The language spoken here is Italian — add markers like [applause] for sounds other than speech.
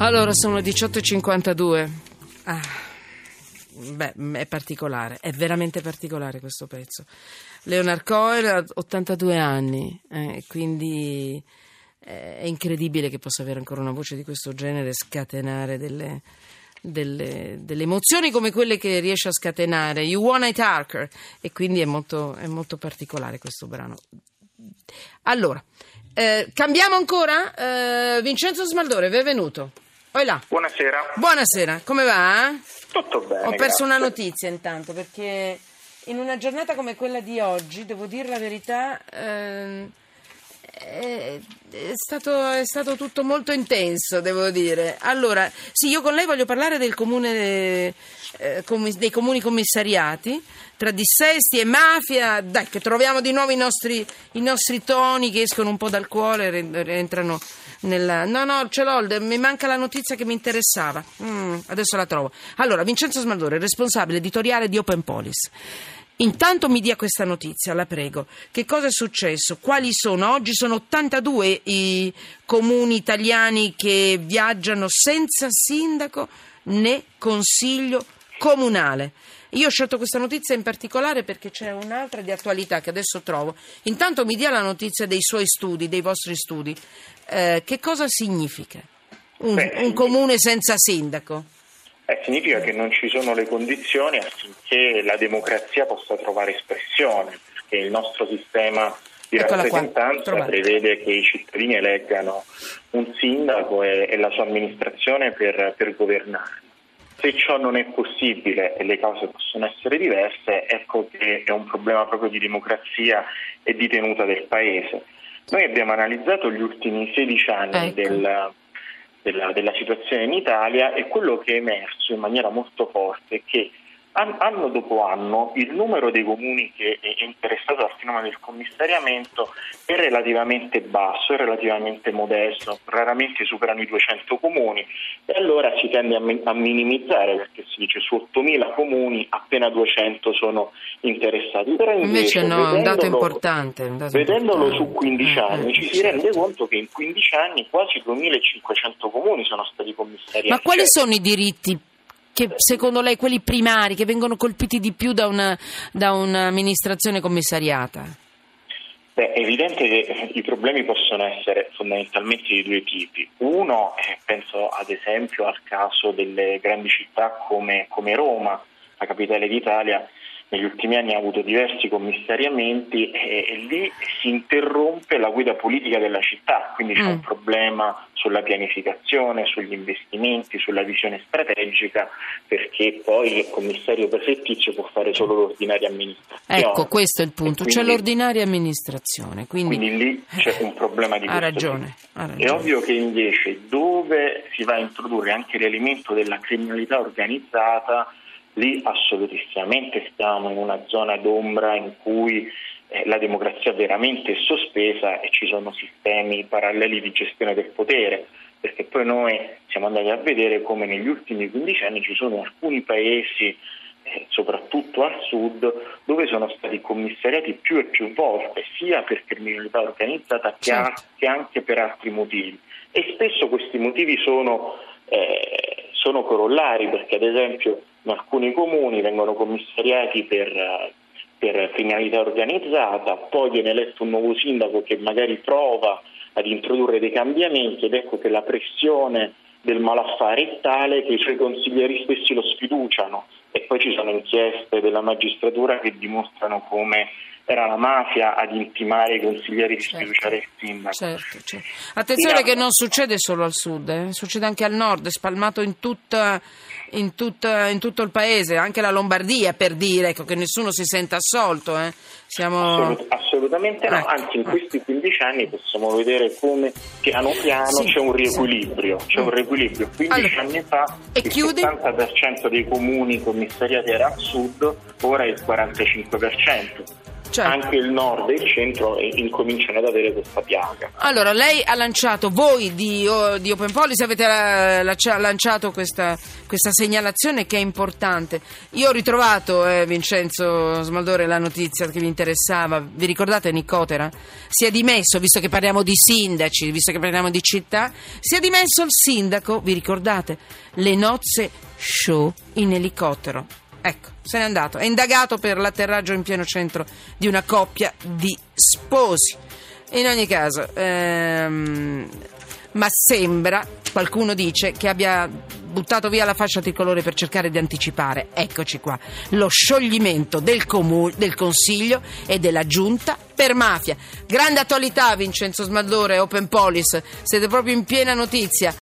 Allora, sono 18.52. Ah, beh, è particolare, è veramente particolare questo pezzo. Leonard Cohen ha 82 anni, eh, quindi eh, è incredibile che possa avere ancora una voce di questo genere, scatenare delle, delle, delle emozioni come quelle che riesce a scatenare You Wanna It Harker, e quindi è molto, è molto particolare questo brano. Allora, eh, cambiamo ancora? Eh, Vincenzo Smaldore, benvenuto. Là. Buonasera. Buonasera, come va? Tutto bene. Ho perso grazie. una notizia intanto perché in una giornata come quella di oggi, devo dire la verità, ehm, è, è, stato, è, stato, tutto molto intenso, devo dire. Allora, sì, io con lei voglio parlare del comune, eh, dei comuni commissariati, tra dissesti e mafia, dai, che troviamo di nuovo i nostri, i nostri toni che escono un po' dal cuore e rientrano nella... No, no, ce l'ho, mi manca la notizia che mi interessava. Mm, adesso la trovo. Allora, Vincenzo Smaldore, responsabile editoriale di Open Police. Intanto mi dia questa notizia, la prego. Che cosa è successo? Quali sono? Oggi sono 82 i comuni italiani che viaggiano senza sindaco né consiglio comunale. Io ho scelto questa notizia in particolare perché c'è un'altra di attualità che adesso trovo. Intanto mi dia la notizia dei suoi studi, dei vostri studi. Eh, che cosa significa un, Beh, un comune senza sindaco? Eh, significa che non ci sono le condizioni affinché la democrazia possa trovare espressione, perché il nostro sistema di Eccola rappresentanza prevede che i cittadini eleggano un sindaco e, e la sua amministrazione per, per governare. Se ciò non è possibile e le cause possono essere diverse, ecco che è un problema proprio di democrazia e di tenuta del Paese. Noi abbiamo analizzato gli ultimi 16 anni ecco. del, della, della situazione in Italia e quello che è emerso in maniera molto forte è che anno dopo anno il numero dei comuni che è interessato al fenomeno del commissariamento è relativamente basso, è relativamente modesto, raramente superano i 200 comuni e allora si tende a, minimizzare perché si dice su 8.000 comuni appena 200 sono interessati. Però invece, invece no, è un dato importante. Un dato vedendolo importante. su 15 eh, anni eh, ci si rende conto che in 15 anni quasi 2.500 comuni sono stati commissariati. Ma quali sono i diritti che secondo lei quelli primari che vengono colpiti di più da, una, da un'amministrazione commissariata? Beh, è evidente che i problemi possono essere fondamentalmente di due tipi. Uno, penso ad esempio al caso delle grandi città come, come Roma, la capitale d'Italia, negli ultimi anni ha avuto diversi commissariamenti e, e lì si interrompe la guida politica della città, quindi c'è mm. un problema sulla pianificazione, sugli investimenti, sulla visione strategica, perché poi il commissario prefettizio può fare solo l'ordinaria amministrazione. Ecco, questo è il punto, quindi, c'è l'ordinaria amministrazione. Quindi, quindi lì c'è un problema di [laughs] ha ragione, ha ragione. È ovvio che invece dove si va a introdurre anche l'elemento della criminalità organizzata, lì assolutissimamente stiamo in una zona d'ombra in cui eh, la democrazia veramente è sospesa e ci sono sistemi paralleli di gestione del potere, perché poi noi siamo andati a vedere come negli ultimi 15 anni ci sono alcuni paesi, eh, soprattutto al sud, dove sono stati commissariati più e più volte, sia per criminalità organizzata che, certo. che anche per altri motivi. E spesso questi motivi sono, eh, sono corollari, perché ad esempio in alcuni comuni vengono commissariati per, per criminalità organizzata, poi viene eletto un nuovo sindaco che magari prova ad introdurre dei cambiamenti ed ecco che la pressione del malaffare è tale che i suoi consiglieri stessi lo sfiduciano. E poi ci sono inchieste della magistratura che dimostrano come era la mafia ad intimare i consiglieri di certo. sfiduciare il sindaco. Certo, certo. Attenzione che non succede solo al sud, eh? succede anche al nord, è spalmato in, tutta, in, tutta, in, tutto il paese, anche la Lombardia per dire ecco, che nessuno si senta assolto. Eh? Siamo... Assolut- assolutamente no, ecco, anzi in ecco. questi 15 anni possiamo vedere come piano piano sì, c'è un riequilibrio, sì. c'è un riequilibrio. 15 allora, anni fa il chiudi? 70% dei comuni commissariati era al sud, ora è il 45%. Certo. anche il nord e il centro incominciano ad avere questa piaga. Allora, lei ha lanciato, voi di, di Open Policy avete lanciato questa, questa, segnalazione che è importante. Io ho ritrovato, eh, Vincenzo Smaldore, la notizia che mi interessava. Vi ricordate Nicotera? Si è dimesso, visto che parliamo di sindaci, visto che parliamo di città, si è dimesso il sindaco, vi ricordate? Le nozze show in elicottero. Ecco, se n'è andato. È indagato per l'atterraggio in pieno centro di una coppia di sposi. In ogni caso, ehm, ma sembra, qualcuno dice, che abbia buttato via la fascia tricolore per cercare di anticipare, eccoci qua, lo scioglimento del, comu- del Consiglio e della Giunta per mafia. Grande attualità, Vincenzo Smadlore, Open Police, siete proprio in piena notizia.